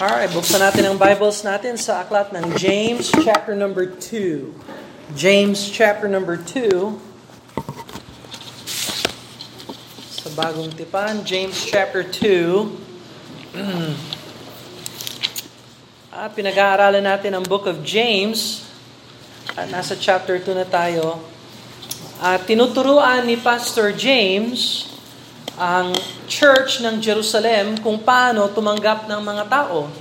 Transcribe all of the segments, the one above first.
Alright, buksan natin ang Bibles natin sa aklat ng James chapter number 2. James chapter number 2. Sa bagong tipan, James chapter 2. ah, pinag-aaralan natin ang book of James. At nasa chapter 2 na tayo. At tinuturuan ni Pastor James ang church ng Jerusalem kung paano tumanggap ng mga tao.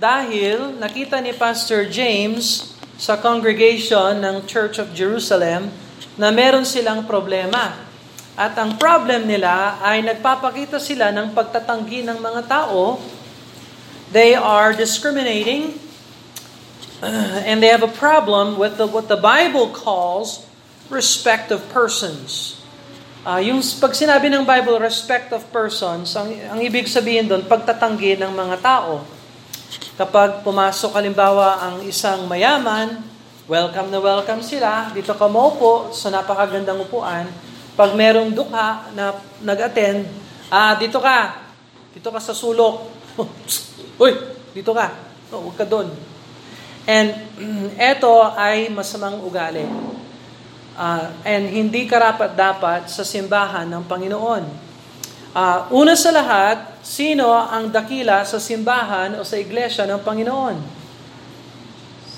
Dahil nakita ni Pastor James sa congregation ng Church of Jerusalem na meron silang problema. At ang problem nila ay nagpapakita sila ng pagtatanggi ng mga tao. They are discriminating and they have a problem with the, what the Bible calls respect of persons. Uh, yung pag sinabi ng Bible, respect of persons, ang, ang ibig sabihin doon, pagtatanggi ng mga tao. Kapag pumasok halimbawa ang isang mayaman, welcome na welcome sila, dito ka maupo sa napakagandang upuan. Pag merong dukha na nag-attend, ah, dito ka, dito ka sa sulok. Uy, dito ka. Oh, huwag ka doon. And eto ay masamang ugali uh, and hindi karapat dapat sa simbahan ng Panginoon. Uh, una sa lahat, sino ang dakila sa simbahan o sa iglesia ng Panginoon?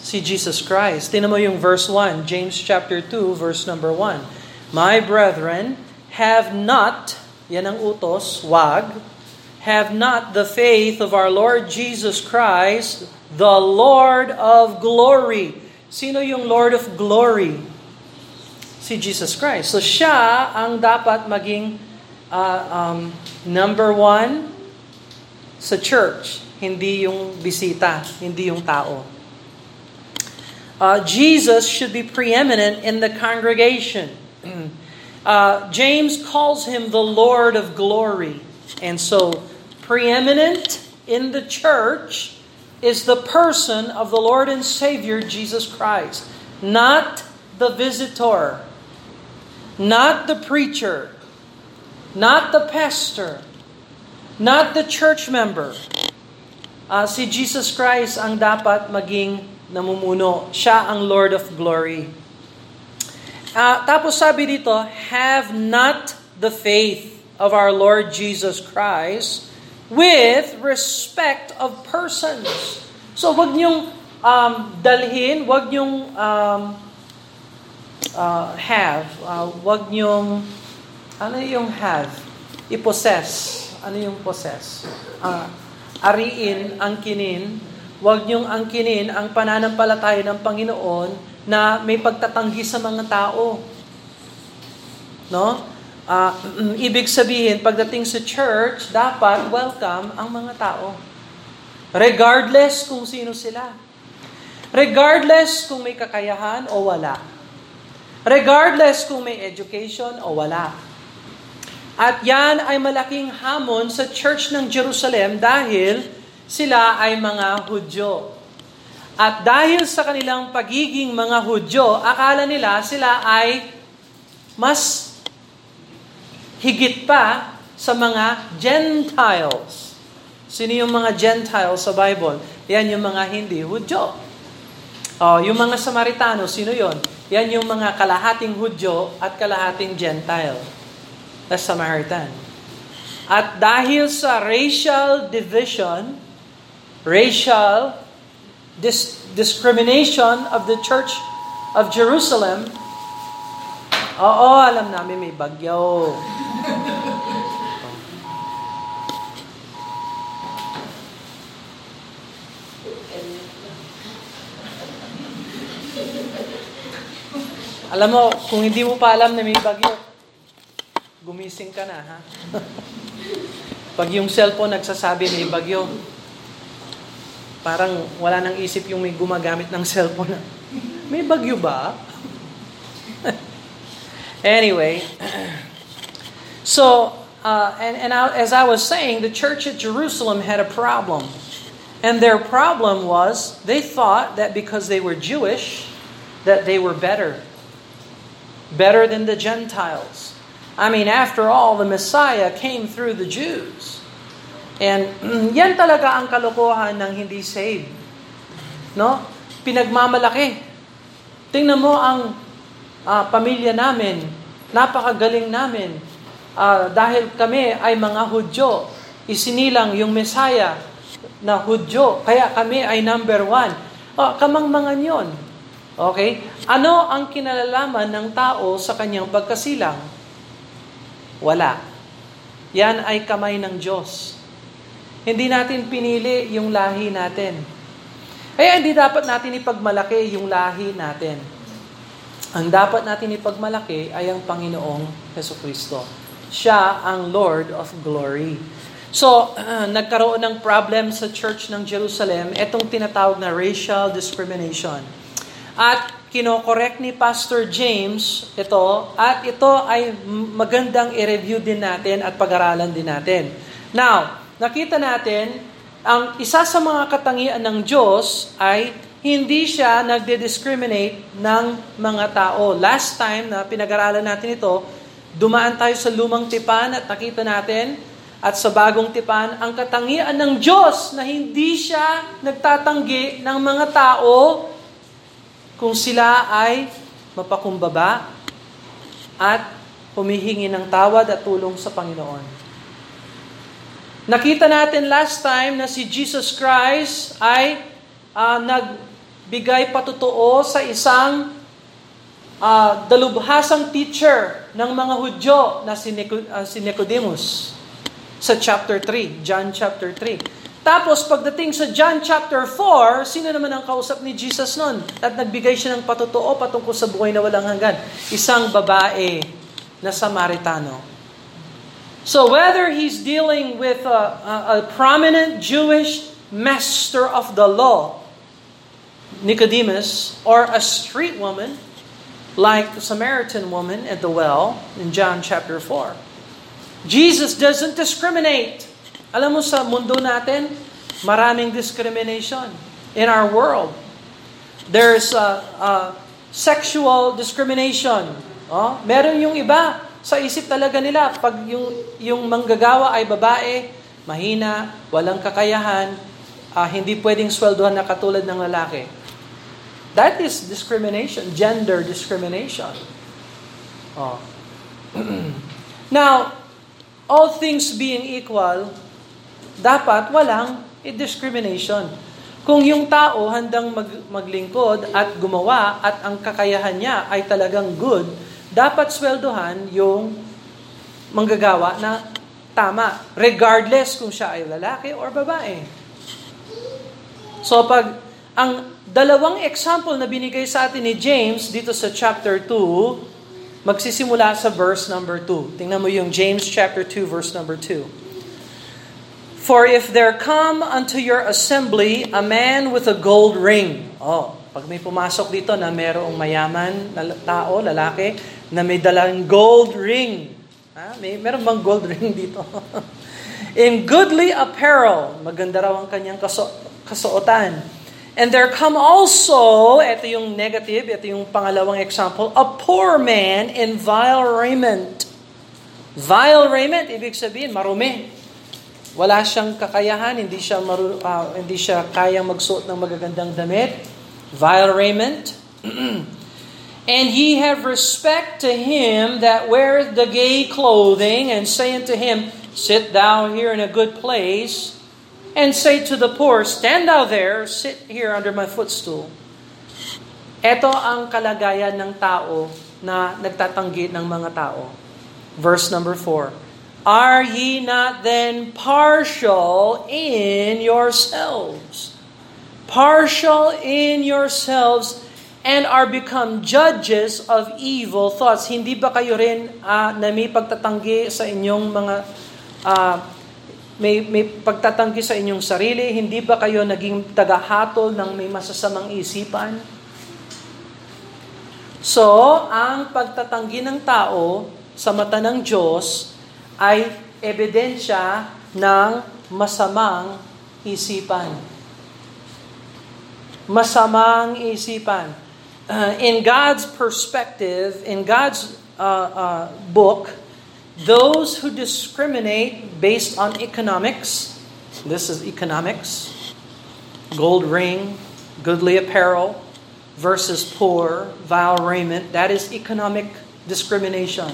Si Jesus Christ. Tinan mo yung verse 1, James chapter 2, verse number 1. My brethren, have not, yan ang utos, wag, have not the faith of our Lord Jesus Christ, the Lord of glory. Sino yung Lord of glory? Si Jesus Christ. So siya ang dapat maging uh, um, number one sa church, hindi yung bisita, hindi yung tao. Uh, Jesus should be preeminent in the congregation. Uh, James calls him the Lord of glory. And so, preeminent in the church is the person of the Lord and Savior Jesus Christ, not the visitor, Not the preacher, not the pastor, not the church member. Uh, si Jesus Christ ang dapat maging namumuno. Siya ang Lord of glory. Uh, tapos sabi dito, have not the faith of our Lord Jesus Christ with respect of persons. So wag niyong um, dalhin, wag niyong um, uh, have, uh, wag niyong, ano yung have? I-possess. Ano yung possess? Uh, ariin, angkinin. Wag niyong angkinin ang pananampalataya ng Panginoon na may pagtatanggi sa mga tao. No? Uh, ibig sabihin, pagdating sa church, dapat welcome ang mga tao. Regardless kung sino sila. Regardless kung may kakayahan o wala. Regardless kung may education o wala. At yan ay malaking hamon sa church ng Jerusalem dahil sila ay mga Hudyo. At dahil sa kanilang pagiging mga Hudyo, akala nila sila ay mas higit pa sa mga Gentiles. Sino yung mga Gentiles sa Bible? Yan yung mga hindi Hudyo. Oh, yung mga Samaritano, sino yon? Yan yung mga kalahating Hudyo at kalahating Gentile. The Samaritan. At dahil sa racial division, racial dis- discrimination of the Church of Jerusalem, oo, alam namin may bagyo. Alam mo, kung hindi mo pa alam na may bagyo, gumising ka na, ha? Pag yung cellphone nagsasabi may bagyo, parang wala nang isip yung may gumagamit ng cellphone na, may bagyo ba? anyway, so, uh, and, and I, as I was saying, the church at Jerusalem had a problem. And their problem was they thought that because they were Jewish, that they were better better than the Gentiles. I mean, after all, the Messiah came through the Jews. And yan talaga ang kalokohan ng hindi saved. No? Pinagmamalaki. Tingnan mo ang uh, pamilya namin, napakagaling namin. Uh, dahil kami ay mga Hudyo, isinilang yung Messiah na Hudyo, kaya kami ay number one. Uh, kamangmangan yon. Okay? Ano ang kinalalaman ng tao sa kanyang pagkasilang? Wala. Yan ay kamay ng Diyos. Hindi natin pinili yung lahi natin. Kaya hindi dapat natin ipagmalaki yung lahi natin. Ang dapat natin ipagmalaki ay ang Panginoong Heso Kristo. Siya ang Lord of Glory. So, uh, nagkaroon ng problem sa Church ng Jerusalem, itong tinatawag na racial discrimination. At kinokorek ni Pastor James ito, at ito ay magandang i-review din natin at pag-aralan din natin. Now, nakita natin, ang isa sa mga katangian ng Diyos ay hindi siya nagde-discriminate ng mga tao. Last time na pinag-aralan natin ito, dumaan tayo sa lumang tipan at nakita natin at sa bagong tipan ang katangian ng Diyos na hindi siya nagtatanggi ng mga tao kung sila ay mapakumbaba at humihingi ng tawad at tulong sa Panginoon. Nakita natin last time na si Jesus Christ ay uh, nag bigay patutuo sa isang uh, dalubhasang teacher ng mga Hudyo na si, uh, si Nicodemus sa chapter 3, John chapter 3. Tapos pagdating sa John chapter 4, sino naman ang kausap ni Jesus noon? At nagbigay siya ng patutuo patungkol sa buhay na walang hanggan. Isang babae na Samaritano. So whether he's dealing with a, a, a prominent Jewish master of the law Nicodemus or a street woman like the Samaritan woman at the well in John chapter 4. Jesus doesn't discriminate. Alam mo sa mundo natin, maraming discrimination in our world. There's a, a sexual discrimination. Oh, meron yung iba sa isip talaga nila pag yung yung manggagawa ay babae, mahina, walang kakayahan, uh, hindi pwedeng sweldohan na katulad ng lalaki. That is discrimination, gender discrimination. Oh. now, all things being equal, dapat walang discrimination. Kung yung tao handang mag, maglingkod at gumawa at ang kakayahan niya ay talagang good, dapat sweldohan yung manggagawa na tama, regardless kung siya ay lalaki or babae. So pag ang dalawang example na binigay sa atin ni James dito sa chapter 2, magsisimula sa verse number 2. Tingnan mo yung James chapter 2 verse number 2. For if there come unto your assembly a man with a gold ring. Oh, pag may pumasok dito na merong mayaman na tao, lalaki, na may dalang gold ring. Ha? May, meron bang gold ring dito? In goodly apparel, maganda raw ang kanyang kaso, kasuotan And there come also, ito yung negative, ito yung pangalawang example, a poor man in vile raiment. Vile raiment, ibig sabihin, marumi. Wala siyang kakayahan, hindi siya, maru, uh, hindi siya kayang magsuot ng magagandang damit. Vile raiment. and ye have respect to him that weareth the gay clothing, and say unto him, Sit thou here in a good place, and say to the poor, Stand thou there, sit here under my footstool. Ito ang kalagayan ng tao na nagtatanggi ng mga tao. Verse number 4. Are ye not then partial in yourselves? Partial in yourselves and are become judges of evil thoughts. Hindi ba kayo rin uh, na may pagtatanggi sa inyong mga uh, may, may pagtatanggi sa inyong sarili? Hindi ba kayo naging tagahatol ng may masasamang isipan? So, ang pagtatanggi ng tao sa mata ng Diyos ay ebidensya ng masamang isipan. Masamang isipan. Uh, in God's perspective, in God's uh, uh, book, those who discriminate based on economics, This is economics. Gold ring, goodly apparel, versus poor, vile raiment. That is economic discrimination.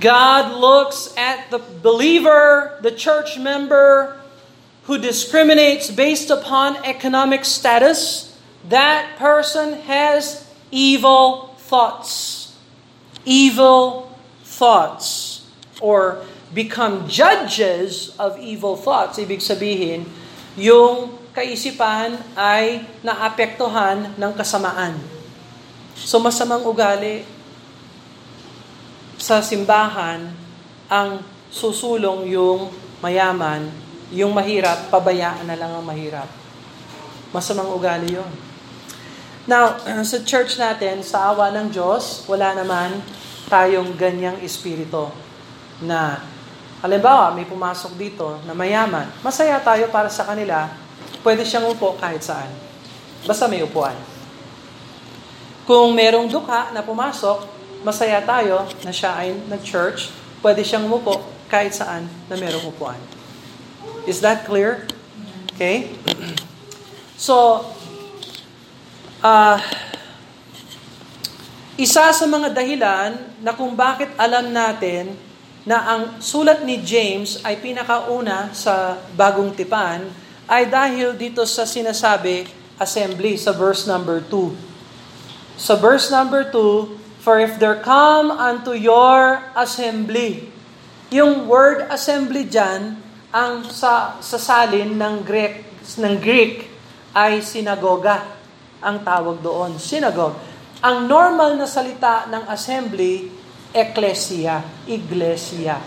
God looks at the believer, the church member, who discriminates based upon economic status. That person has evil thoughts. Evil thoughts. Or become judges of evil thoughts. Ibig sabihin, yung kaisipan ay naapektuhan ng kasamaan. So masamang ugali sa simbahan ang susulong yung mayaman, yung mahirap, pabayaan na lang ang mahirap. Masamang ugali yon. Now, sa church natin, sa awa ng Diyos, wala naman tayong ganyang espiritu na halimbawa may pumasok dito na mayaman, masaya tayo para sa kanila, pwede siyang upo kahit saan. Basta may upuan. Kung merong dukha na pumasok, masaya tayo na siya ay nag-church, pwede siyang umupo kahit saan na merong upuan. Is that clear? Okay? So, uh, isa sa mga dahilan na kung bakit alam natin na ang sulat ni James ay pinakauna sa bagong tipan ay dahil dito sa sinasabi assembly sa verse number 2. Sa verse number 2, For if there come unto your assembly. Yung word assembly dyan, ang sa, sa salin ng Greek, ng Greek ay sinagoga ang tawag doon. Synagogue. Ang normal na salita ng assembly, ecclesia, iglesia.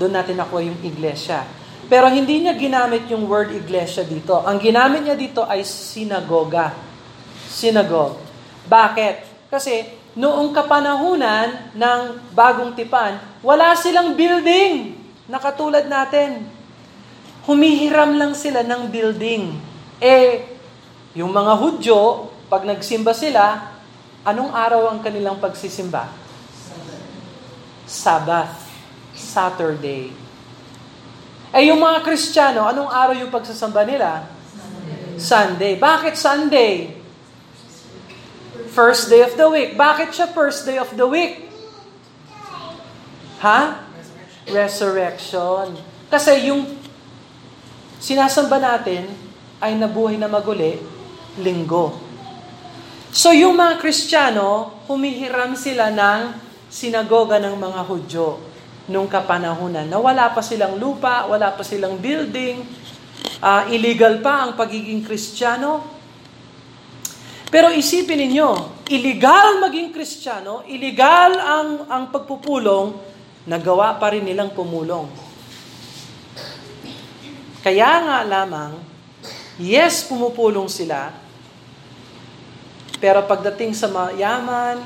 Doon natin nakuha yung iglesia. Pero hindi niya ginamit yung word iglesia dito. Ang ginamit niya dito ay sinagoga. Synagogue. Bakit? Kasi noong kapanahunan ng bagong tipan, wala silang building na katulad natin. Humihiram lang sila ng building. Eh, yung mga Hudyo, pag nagsimba sila, anong araw ang kanilang pagsisimba? Sabbath. Saturday. Eh yung mga Kristiyano, anong araw yung pagsasamba nila? Sunday. Sunday. Bakit Sunday? First day of the week. Bakit siya first day of the week? Ha? Resurrection. Kasi yung sinasamba natin ay nabuhay na maguli, linggo. So yung mga Kristiyano, humihiram sila ng sinagoga ng mga Hudyo nung kapanahunan na wala pa silang lupa, wala pa silang building, uh, illegal pa ang pagiging Kristiyano. Pero isipin ninyo, illegal maging Kristiyano, illegal ang, ang pagpupulong, nagawa pa rin nilang pumulong. Kaya nga lamang, yes, pumupulong sila, pero pagdating sa mayaman,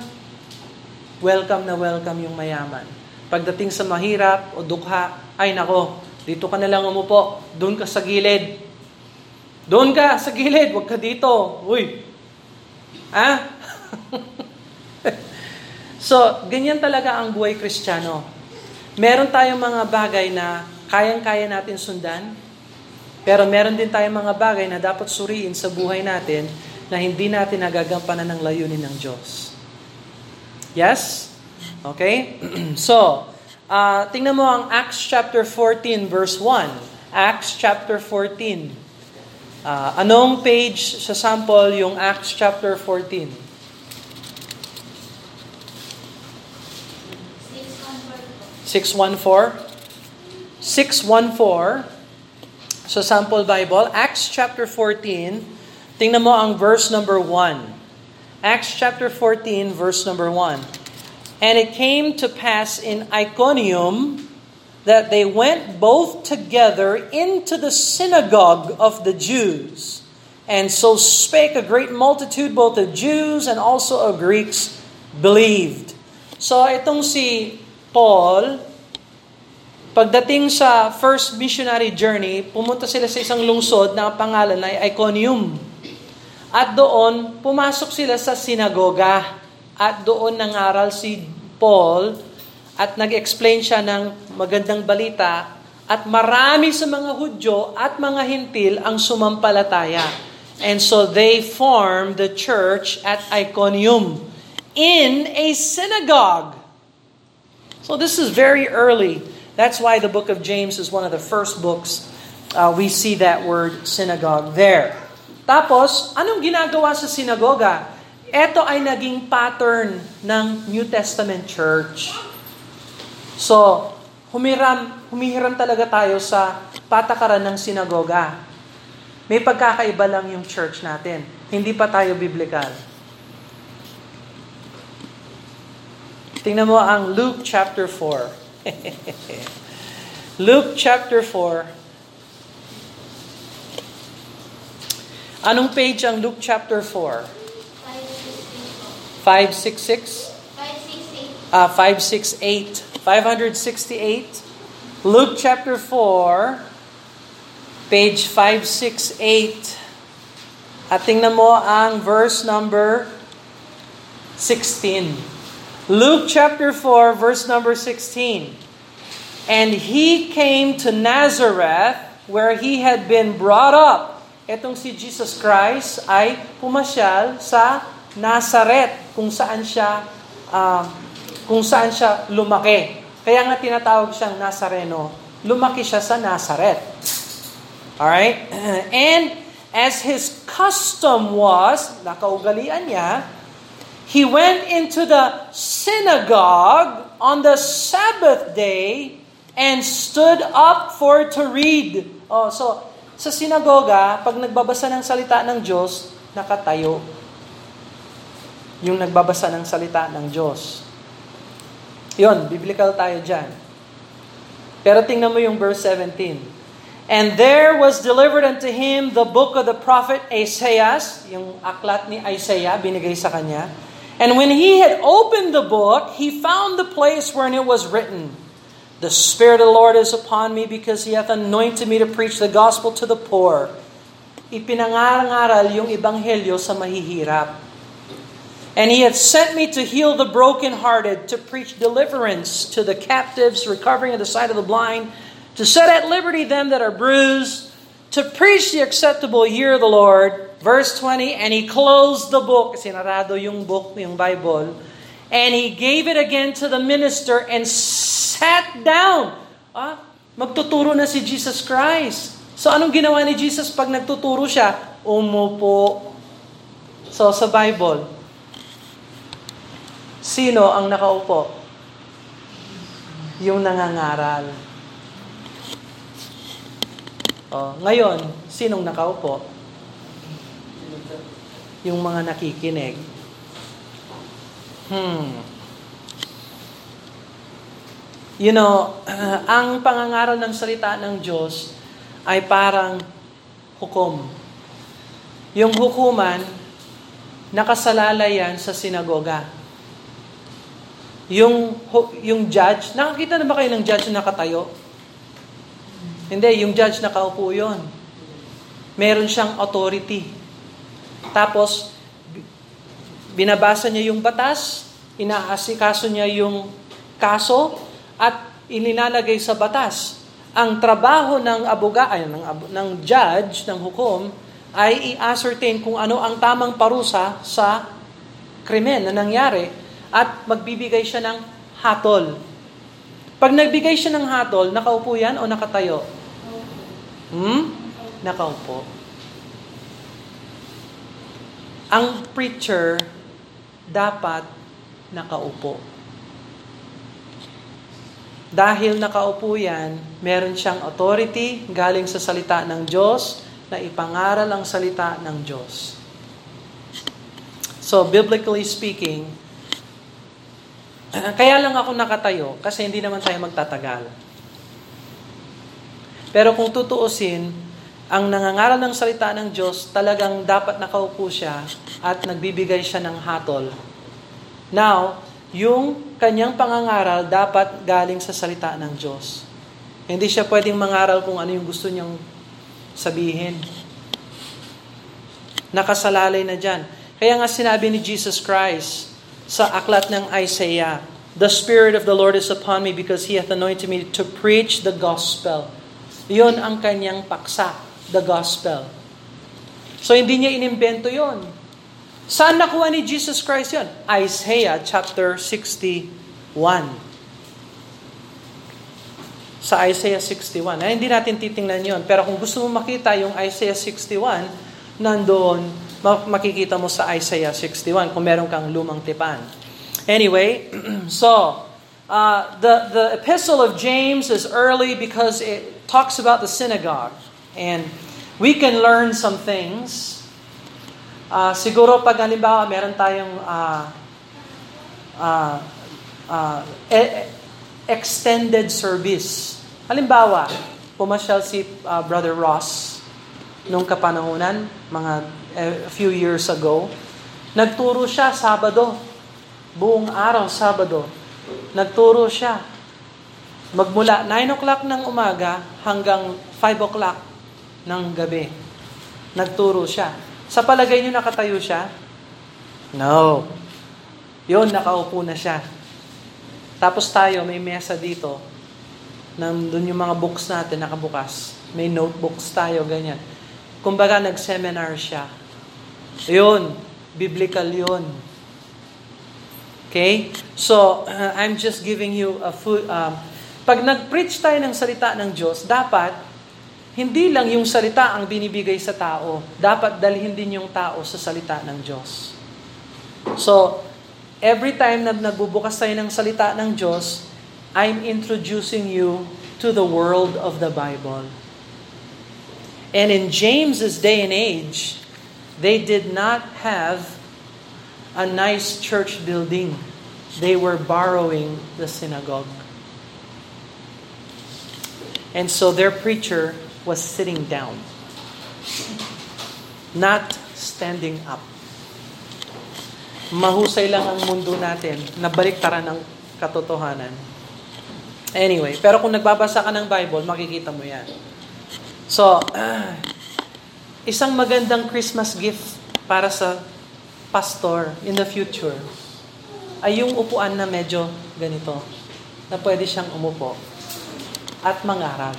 welcome na welcome yung mayaman. Pagdating sa mahirap o dukha, ay nako, dito ka na lang umupo, doon ka sa gilid. Doon ka sa gilid, huwag ka dito. Uy. Ah? so, ganyan talaga ang buhay kristyano. Meron tayong mga bagay na kayang-kaya natin sundan, pero meron din tayong mga bagay na dapat suriin sa buhay natin na hindi natin nagagampanan ng layunin ng Diyos. Yes? Okay? so, uh, tingnan mo ang Acts chapter 14 verse 1. Acts chapter 14. Uh, anong page sa sample yung Acts chapter 14? 614. 614. So sample Bible, Acts chapter 14. Tingnan mo ang verse number 1. Acts chapter 14, verse number 1. And it came to pass in Iconium that they went both together into the synagogue of the Jews. And so spake a great multitude, both of Jews and also of Greeks, believed. So itong si Paul, pagdating sa first missionary journey, pumunta sila sa isang lungsod na pangalan ay Iconium. At doon, pumasok sila sa sinagoga. At doon nangaral si Paul at nag-explain siya ng magandang balita At marami sa mga Hudyo at mga Hintil ang sumampalataya. And so they formed the church at Iconium in a synagogue. So this is very early. That's why the book of James is one of the first books uh, we see that word synagogue there. Tapos, anong ginagawa sa sinagoga? Ito ay naging pattern ng New Testament church. So, humiram, humihiram talaga tayo sa patakaran ng sinagoga. May pagkakaiba lang yung church natin. Hindi pa tayo biblical. Tingnan mo ang Luke chapter 4. Luke chapter 4. Anong page ang Luke chapter 4? 566? 568. Uh, 568. 568. Luke chapter 4, page 568. At tingnan mo ang verse number 16. Luke chapter 4, verse number 16. And he came to Nazareth, where he had been brought up. Etong si Jesus Christ ay pumasyal sa Nazareth, kung saan siya uh, kung saan siya lumaki. Kaya nga tinatawag siyang Nazareno. Lumaki siya sa Nazareth. Alright? And as his custom was, nakaugalian niya, he went into the synagogue on the Sabbath day and stood up for to read. Oh, so sa sinagoga, pag nagbabasa ng salita ng Diyos, nakatayo. Yung nagbabasa ng salita ng Diyos. Yon, biblical tayo dyan. Pero tingnan mo yung verse 17. And there was delivered unto him the book of the prophet Isaiah, yung aklat ni Isaiah, binigay sa kanya. And when he had opened the book, he found the place wherein it was written, The Spirit of the Lord is upon me because he hath anointed me to preach the gospel to the poor. Ipinangaral yung ebanghelyo sa mahihirap. And he hath sent me to heal the brokenhearted, to preach deliverance to the captives, recovering of the sight of the blind, to set at liberty them that are bruised, to preach the acceptable year of the Lord. Verse 20, and he closed the book, sinarado yung book, yung Bible, and he gave it again to the minister and sat down. Ah, magtuturo na si Jesus Christ. So anong ginawa ni Jesus pag nagtuturo siya? Umupo. So sa Bible, Sino ang nakaupo? Yung nangangaral. Oh, ngayon, sinong nakaupo? Yung mga nakikinig. Hmm. You know, ang pangangaral ng salita ng Diyos ay parang hukom. Yung hukuman, nakasalalay yan sa sinagoga. Yung, yung judge, nakakita na ba kayo ng judge na nakatayo? Hindi, yung judge nakaupo yon. Meron siyang authority. Tapos, binabasa niya yung batas, inaasikaso niya yung kaso, at ininalagay sa batas. Ang trabaho ng aboga, ay, ng, ng judge, ng hukom, ay i-ascertain kung ano ang tamang parusa sa krimen na nangyari at magbibigay siya ng hatol. Pag nagbigay siya ng hatol, nakaupo yan o nakatayo? Hmm? Nakaupo. Ang preacher dapat nakaupo. Dahil nakaupo yan, meron siyang authority galing sa salita ng Diyos na ipangaral ang salita ng Diyos. So, biblically speaking, kaya lang ako nakatayo kasi hindi naman tayo magtatagal. Pero kung tutuusin, ang nangangaral ng salita ng Diyos, talagang dapat nakaupo siya at nagbibigay siya ng hatol. Now, yung kanyang pangangaral dapat galing sa salita ng Diyos. Hindi siya pwedeng mangaral kung ano yung gusto niyang sabihin. Nakasalalay na dyan. Kaya nga sinabi ni Jesus Christ, sa aklat ng Isaiah. The Spirit of the Lord is upon me because He hath anointed me to preach the gospel. Iyon ang kanyang paksa, the gospel. So hindi niya inimbento yon. Saan nakuha ni Jesus Christ yon? Isaiah chapter 61 sa Isaiah 61. Ay, hindi natin titingnan yon. Pero kung gusto mo makita yung Isaiah 61, nandoon, makikita mo sa Isaiah 61 kung meron kang lumang tipan. Anyway, so, uh, the, the epistle of James is early because it talks about the synagogue. And we can learn some things. Uh, siguro pag halimbawa meron tayong uh, uh, uh, e- extended service. Halimbawa, pumasyal si uh, Brother Ross nung kapanahunan, mga a few years ago. Nagturo siya Sabado buong araw, Sabado, nagturo siya. Magmula 9 o'clock ng umaga hanggang 5 o'clock ng gabi. Nagturo siya. Sa palagay niyo nakatayo siya? No. Yun, nakaupo na siya. Tapos tayo, may mesa dito. Nandun yung mga books natin nakabukas. May notebooks tayo, ganyan. Kumbaga, nag-seminar siya. Yun, biblical yun. Okay? So, uh, I'm just giving you a food. Um, pag nag-preach tayo ng salita ng Diyos, dapat hindi lang yung salita ang binibigay sa tao. Dapat dalhin din yung tao sa salita ng Diyos. So, every time na nagbubukas tayo ng salita ng Diyos, I'm introducing you to the world of the Bible. And in James's day and age, they did not have a nice church building. They were borrowing the synagogue. And so their preacher was sitting down, not standing up. Mahusay lang ang mundo natin, nabaliktaran ng katotohanan. Anyway, pero kung nagbabasa ka ng Bible, makikita mo yan. So, isang magandang Christmas gift para sa pastor in the future ay yung upuan na medyo ganito, na pwede siyang umupo at mangaral.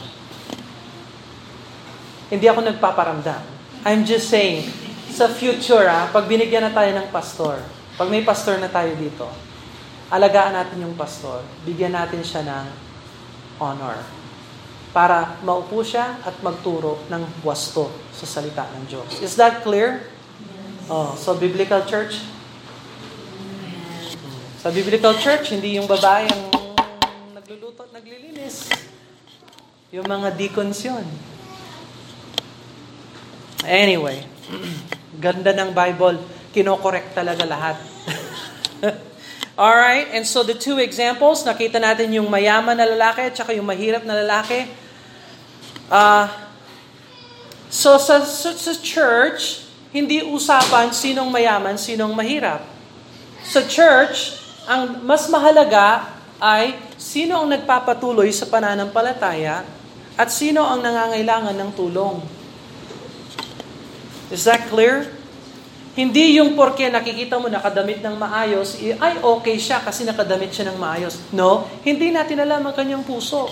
Hindi ako nagpaparamdam. I'm just saying, sa future, ah, pag binigyan na tayo ng pastor, pag may pastor na tayo dito, alagaan natin yung pastor, bigyan natin siya ng honor para maupo siya at magturo ng wasto sa salita ng Diyos. Is that clear? Oh, so biblical church? Sa biblical church, hindi yung babae ang nagluluto at naglilinis. Yung mga deacons yun. Anyway, ganda ng Bible. Kinokorek talaga lahat. Alright, and so the two examples, nakita natin yung mayaman na lalaki at saka yung mahirap na lalaki. Uh, so sa, sa, sa church, hindi usapan sinong mayaman, sinong mahirap. Sa church, ang mas mahalaga ay sino ang nagpapatuloy sa pananampalataya at sino ang nangangailangan ng tulong. Is that clear? Hindi yung porke nakikita mo nakadamit ng maayos, ay okay siya kasi nakadamit siya ng maayos. No, hindi natin alam ang kanyang puso.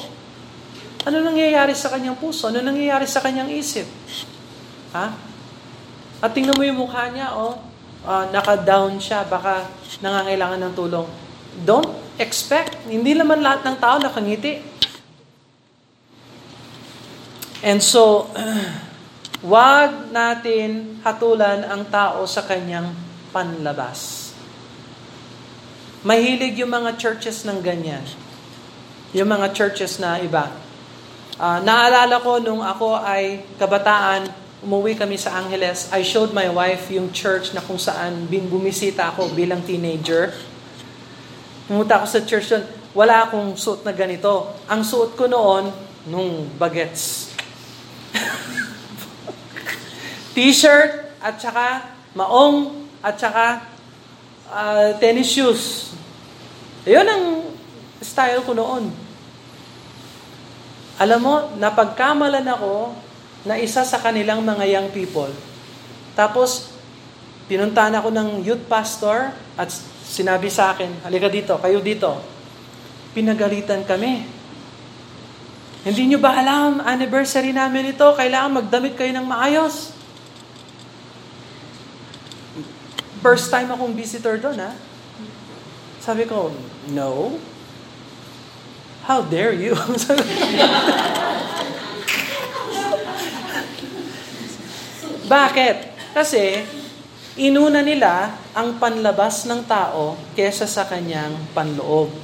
Ano nangyayari sa kanyang puso? Ano nangyayari sa kanyang isip? Ha? At tingnan mo yung mukha niya, oh, uh, naka-down siya, baka nangangailangan ng tulong. Don't expect. Hindi naman lahat ng tao nakangiti. And so, wag natin hatulan ang tao sa kanyang panlabas. Mahilig yung mga churches ng ganyan. Yung mga churches na iba. Uh, naalala ko nung ako ay kabataan, umuwi kami sa Angeles, I showed my wife yung church na kung saan bumisita ako bilang teenager. Pumunta ako sa church doon, wala akong suot na ganito. Ang suot ko noon, nung bagets. T-shirt at saka maong at saka uh, tennis shoes. Yun ang style ko noon. Alam mo, napagkamalan ako na isa sa kanilang mga young people. Tapos, pinuntahan ako ng youth pastor at sinabi sa akin, halika dito, kayo dito. Pinagalitan kami. Hindi nyo ba alam, anniversary namin ito, kailangan magdamit kayo ng maayos. First time akong visitor doon, ha? Sabi ko, no. How dare you? Bakit? Kasi, inuna nila ang panlabas ng tao kesa sa kanyang panloob.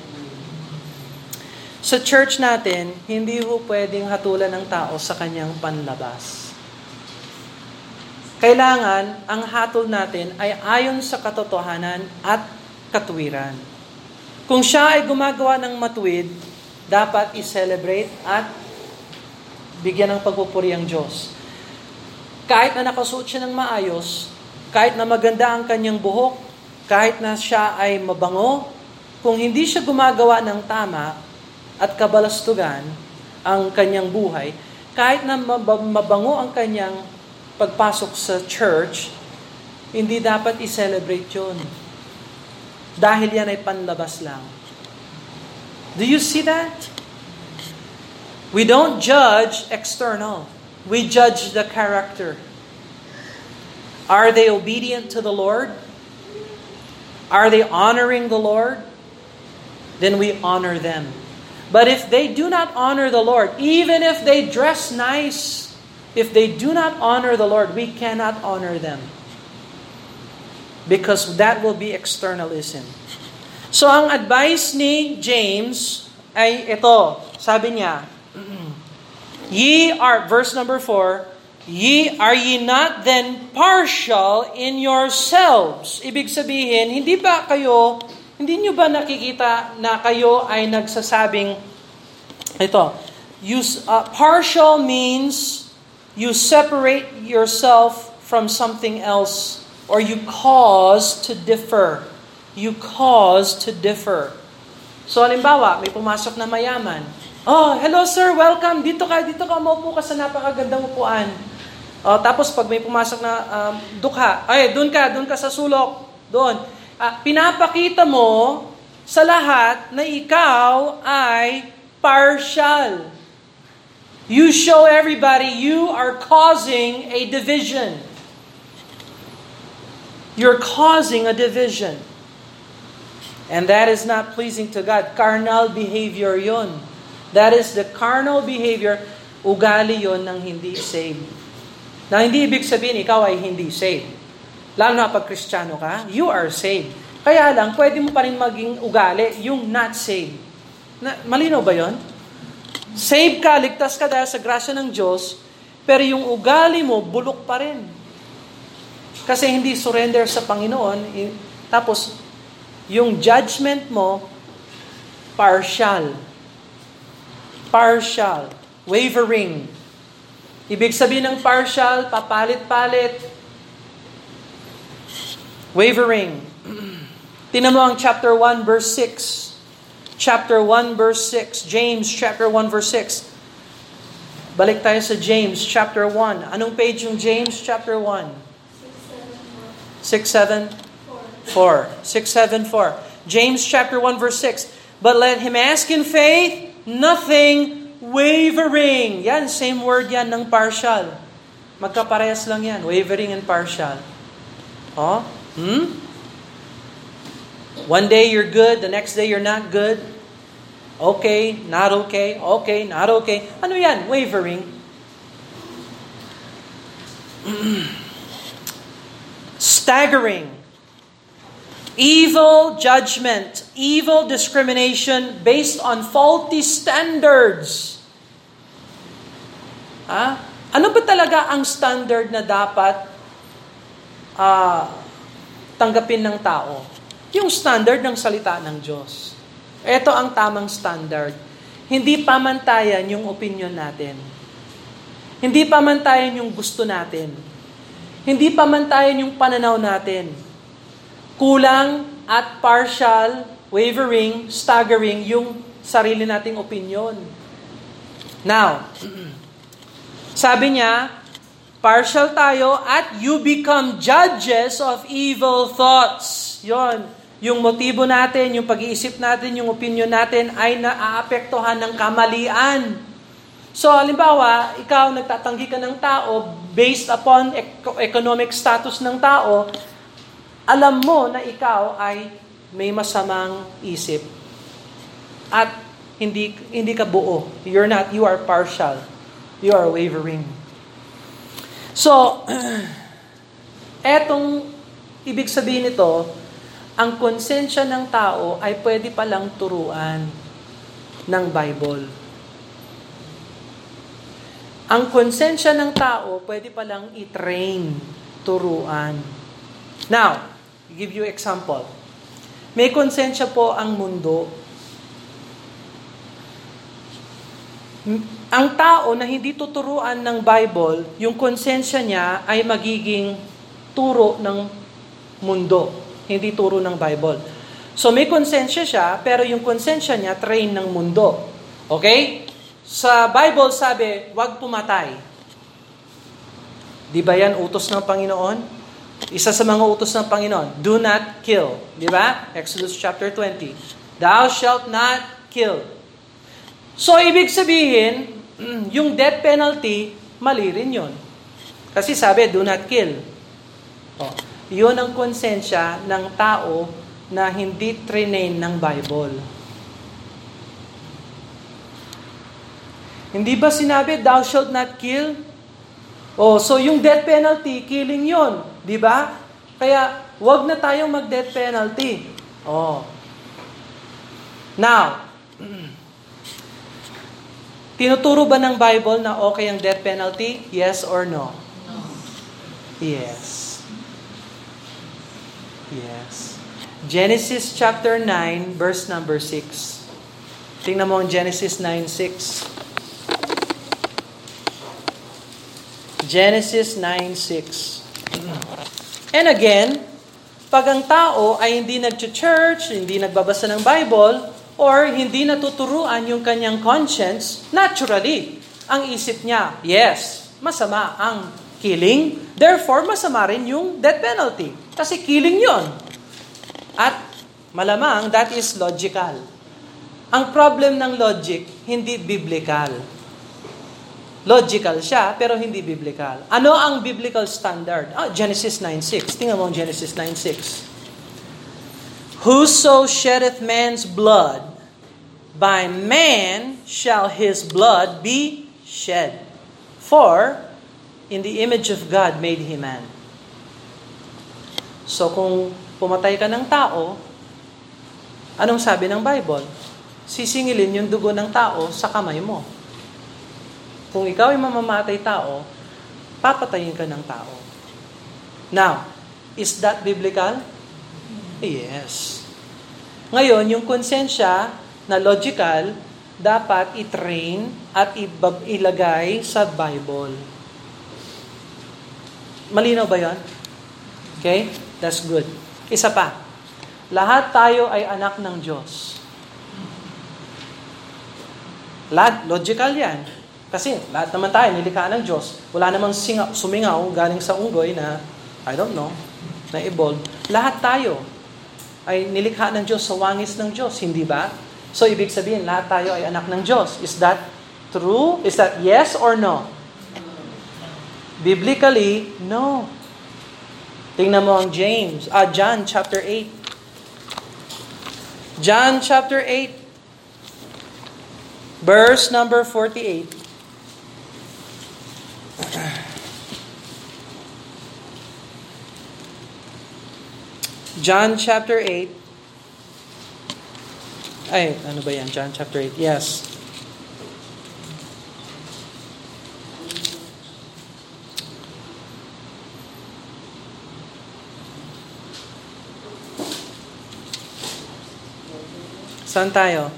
Sa church natin, hindi ho pwedeng hatulan ng tao sa kanyang panlabas. Kailangan, ang hatol natin ay ayon sa katotohanan at katuwiran. Kung siya ay gumagawa ng matuwid, dapat i-celebrate at bigyan ng pagpupuri ang Diyos. Kahit na nakasuot siya ng maayos, kahit na maganda ang kanyang buhok, kahit na siya ay mabango, kung hindi siya gumagawa ng tama, at kabalastugan ang kanyang buhay, kahit na mabango ang kanyang pagpasok sa church, hindi dapat i-celebrate yun. Dahil yan ay panlabas lang. Do you see that? We don't judge external. We judge the character. Are they obedient to the Lord? Are they honoring the Lord? Then we honor them. But if they do not honor the Lord, even if they dress nice, if they do not honor the Lord, we cannot honor them. Because that will be externalism. So ang advice ni James ay ito. Sabi niya, Ye are, verse number 4, Ye, are ye not then partial in yourselves? Ibig sabihin, hindi ba kayo hindi nyo ba nakikita na kayo ay nagsasabing, ito, you, uh, partial means you separate yourself from something else or you cause to differ. You cause to differ. So, halimbawa, may pumasok na mayaman. Oh, hello sir, welcome. Dito ka, dito ka, maupo ka sa napakagandang upuan. Oh, tapos pag may pumasok na um, dukha, ay, doon ka, doon ka sa sulok. Doon uh, pinapakita mo sa lahat na ikaw ay partial. You show everybody you are causing a division. You're causing a division. And that is not pleasing to God. Carnal behavior yon. That is the carnal behavior, ugali yon ng hindi saved. Na hindi ibig sabihin ikaw ay hindi saved. Lalo na pag kristyano ka, you are saved. Kaya lang, pwede mo pa rin maging ugali yung not saved. Na, malinaw ba yon? Save ka, ligtas ka dahil sa grasya ng Diyos, pero yung ugali mo, bulok pa rin. Kasi hindi surrender sa Panginoon, tapos yung judgment mo, partial. Partial. Wavering. Ibig sabihin ng partial, papalit-palit, Wavering. Tinan mo ang chapter 1 verse 6. Chapter 1 verse 6. James chapter 1 verse 6. Balik tayo sa James chapter 1. Anong page yung James chapter 1? 674. 674. James chapter 1 verse 6. But let him ask in faith, nothing wavering. Yan, same word yan ng partial. Magkaparehas lang yan, wavering and partial. Oh, Hmm? One day you're good, the next day you're not good. Okay, not okay, okay, not okay. Ano yan? Wavering. Staggering. Evil judgment, evil discrimination based on faulty standards. Ha? Ano ba talaga ang standard na dapat uh, tanggapin ng tao. Yung standard ng salita ng Diyos. Ito ang tamang standard. Hindi pamantayan yung opinion natin. Hindi pamantayan yung gusto natin. Hindi pamantayan yung pananaw natin. Kulang at partial, wavering, staggering yung sarili nating opinion. Now, sabi niya, Partial tayo at you become judges of evil thoughts. Yon, yung motibo natin, yung pag-iisip natin, yung opinion natin ay naaapektuhan ng kamalian. So, halimbawa, ikaw nagtatanggi ka ng tao based upon economic status ng tao, alam mo na ikaw ay may masamang isip. At hindi hindi ka buo. You're not, you are partial. You are wavering. So, etong ibig sabihin nito, ang konsensya ng tao ay pwede palang turuan ng Bible. Ang konsensya ng tao, pwede palang i-train, turuan. Now, give you example. May konsensya po ang mundo. Ang tao na hindi tuturuan ng Bible, yung konsensya niya ay magiging turo ng mundo, hindi turo ng Bible. So may konsensya siya, pero yung konsensya niya train ng mundo. Okay? Sa Bible sabi, huwag pumatay. Di ba yan utos ng Panginoon? Isa sa mga utos ng Panginoon, do not kill. Di ba? Exodus chapter 20. Thou shalt not kill. So, ibig sabihin, yung death penalty, mali rin yun. Kasi sabi, do not kill. Oh, yun ang konsensya ng tao na hindi trinain ng Bible. Hindi ba sinabi, thou shalt not kill? Oh, so yung death penalty, killing yon, di ba? Kaya, wag na tayong mag-death penalty. Oh. Now, tinuturo ba ng Bible na okay ang death penalty? Yes or no? Yes. Yes. Genesis chapter 9, verse number 6. Tingnan mo ang Genesis 9:6. Genesis 9.6. And again, pag ang tao ay hindi nag-church, hindi nagbabasa ng Bible, or hindi natuturuan yung kanyang conscience, naturally, ang isip niya, yes, masama ang killing, therefore masama rin yung death penalty. Kasi killing yon. At malamang that is logical. Ang problem ng logic, hindi biblical. Logical siya, pero hindi biblical. Ano ang biblical standard? Ah, Genesis 9.6. Tingnan mo ang Genesis 9.6. Whoso sheddeth man's blood, by man shall his blood be shed. For, in the image of God made he man. So kung pumatay ka ng tao, anong sabi ng Bible? Sisingilin yung dugo ng tao sa kamay mo. Kung ikaw ay mamamatay tao, papatayin ka ng tao. Now, is that biblical? Yes. Ngayon, yung konsensya na logical, dapat i-train at ilagay sa Bible. Malinaw ba yon? Okay? That's good. Isa pa. Lahat tayo ay anak ng Diyos. Lahat, logical yan. Kasi lahat naman tayo nilikha ng Diyos. Wala namang singa, sumingaw galing sa unggoy na, I don't know, na evolve. Lahat tayo ay nilikha ng Diyos sa wangis ng Diyos, hindi ba? So, ibig sabihin, lahat tayo ay anak ng Diyos. Is that true? Is that yes or no? Biblically, no. Tingnan mo ang James, ah, John chapter 8. John chapter 8, verse number 48. John chapter 8. Ay, ano ba yan? John chapter 8. Yes. Saan tayo?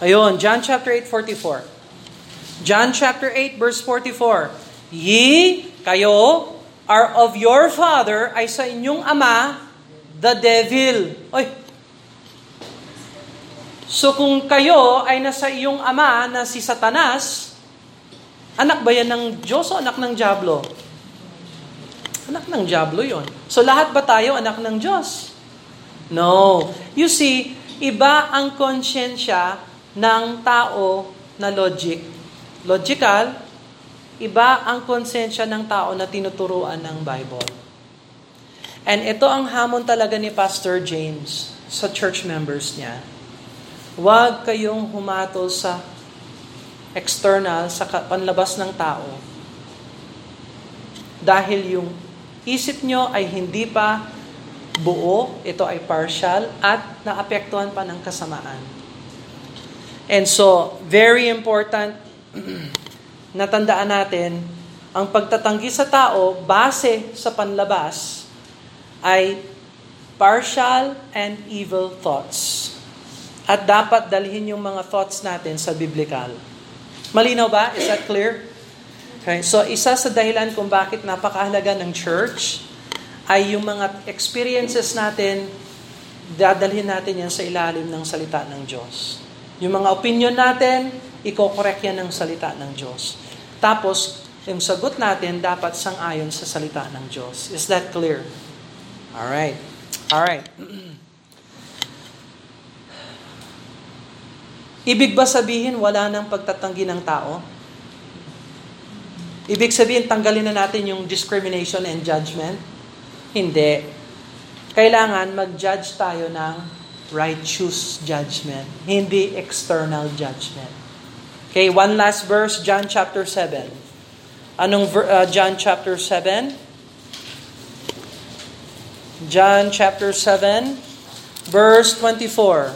Ayun, John chapter 8, 44. John chapter 8 verse 44. Ye, kayo, are of your father, ay sa inyong ama, the devil. Oy. So kung kayo ay nasa iyong ama na si Satanas, anak ba yan ng Diyos o anak ng Diablo? Anak ng Diablo yon. So lahat ba tayo anak ng Diyos? No. You see, iba ang konsyensya ng tao na logic logical, iba ang konsensya ng tao na tinuturuan ng Bible. And ito ang hamon talaga ni Pastor James sa church members niya. Huwag kayong humatol sa external, sa panlabas ng tao. Dahil yung isip nyo ay hindi pa buo, ito ay partial, at naapektuhan pa ng kasamaan. And so, very important natandaan natin, ang pagtatanggi sa tao base sa panlabas ay partial and evil thoughts. At dapat dalhin yung mga thoughts natin sa biblical. Malinaw ba? Is that clear? Okay, so isa sa dahilan kung bakit napakahalaga ng church ay yung mga experiences natin, dadalhin natin yan sa ilalim ng salita ng Diyos. Yung mga opinion natin, iko-correct yan ng salita ng Diyos. Tapos, yung sagot natin dapat sang-ayon sa salita ng Diyos. Is that clear? All right. All right. Ibig ba sabihin wala nang pagtatanggi ng tao? Ibig sabihin tanggalin na natin yung discrimination and judgment? Hindi. Kailangan mag-judge tayo ng righteous judgment, hindi external judgment. Okay, one last verse, John chapter 7. Anong uh, John chapter 7? John chapter 7, verse 24.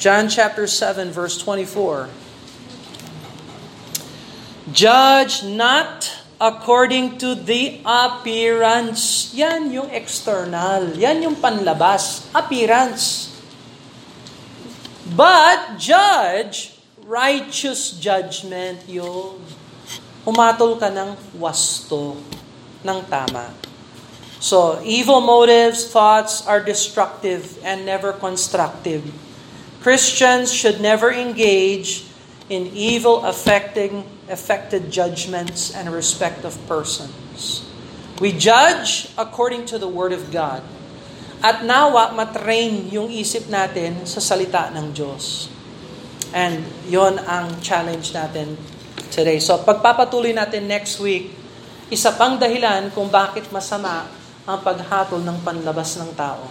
John chapter 7, verse 24. Judge not according to the appearance. Yan yung external. Yan yung panlabas. Appearance. But judge righteous judgment yung humatol ka ng wasto, ng tama. So, evil motives, thoughts are destructive and never constructive. Christians should never engage in evil affecting affected judgments and respect of persons. We judge according to the Word of God. At nawa matrain yung isip natin sa salita ng Diyos. And yon ang challenge natin today. So pagpapatuloy natin next week, isa pang dahilan kung bakit masama ang paghatol ng panlabas ng tao.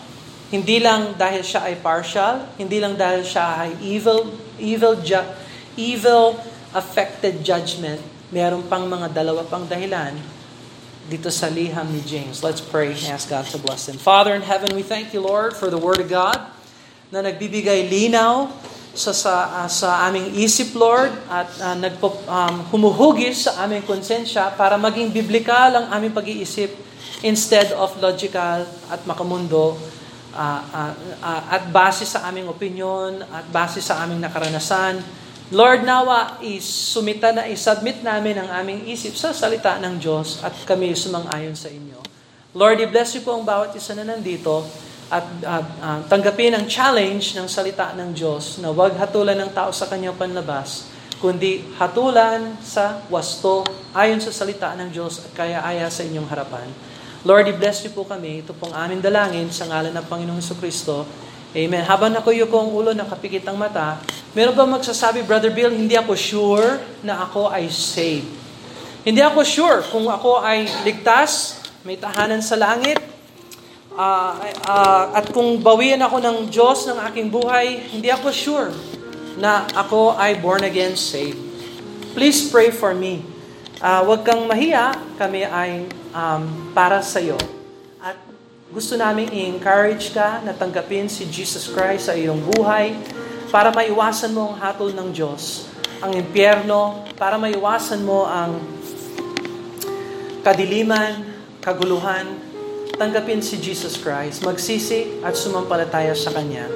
Hindi lang dahil siya ay partial, hindi lang dahil siya ay evil, evil, evil affected judgment, meron pang mga dalawa pang dahilan dito sa liham ni James. Let's pray and ask God to bless them. Father in heaven, we thank you, Lord, for the Word of God na nagbibigay linaw sa, sa, uh, sa aming isip, Lord, at uh, nagpo, um, humuhugis sa aming konsensya para maging biblikal ang aming pag-iisip instead of logical at makamundo uh, uh, uh, at base sa aming opinion at base sa aming nakaranasan. Lord, nawa isumita na isubmit namin ang aming isip sa salita ng Diyos at kami sumang-ayon sa inyo. Lord, i-bless you po ang bawat isa na nandito at uh, uh, tanggapin ang challenge ng salita ng Diyos na huwag hatulan ng tao sa kanyang panlabas, kundi hatulan sa wasto ayon sa salita ng Diyos at kaya aya sa inyong harapan. Lord, i-bless niyo po kami. Ito pong aming dalangin sa ngalan ng Panginoong Kristo. Amen. Habang nakuyo ko ang ulo ng kapikit ng mata, meron ba magsasabi, Brother Bill, hindi ako sure na ako ay saved. Hindi ako sure kung ako ay ligtas, may tahanan sa langit, uh, uh, at kung bawian ako ng Diyos ng aking buhay, hindi ako sure na ako ay born again saved. Please pray for me. Uh, huwag kang mahiya, kami ay um, para sa iyo. Gusto namin i-encourage ka na tanggapin si Jesus Christ sa iyong buhay para maiwasan mo ang hatol ng Diyos, ang impyerno, para maiwasan mo ang kadiliman, kaguluhan, tanggapin si Jesus Christ, magsisi at sumampalataya sa Kanya.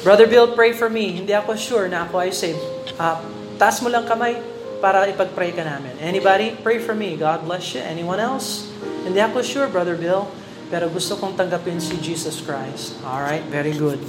Brother Bill, pray for me. Hindi ako sure na ako ay saved. Uh, taas mo lang kamay para ipag-pray ka namin. Anybody? Pray for me. God bless you. Anyone else? Hindi ako sure, Brother Bill. Pero gusto kong tanggapin si Jesus Christ. Alright, very good.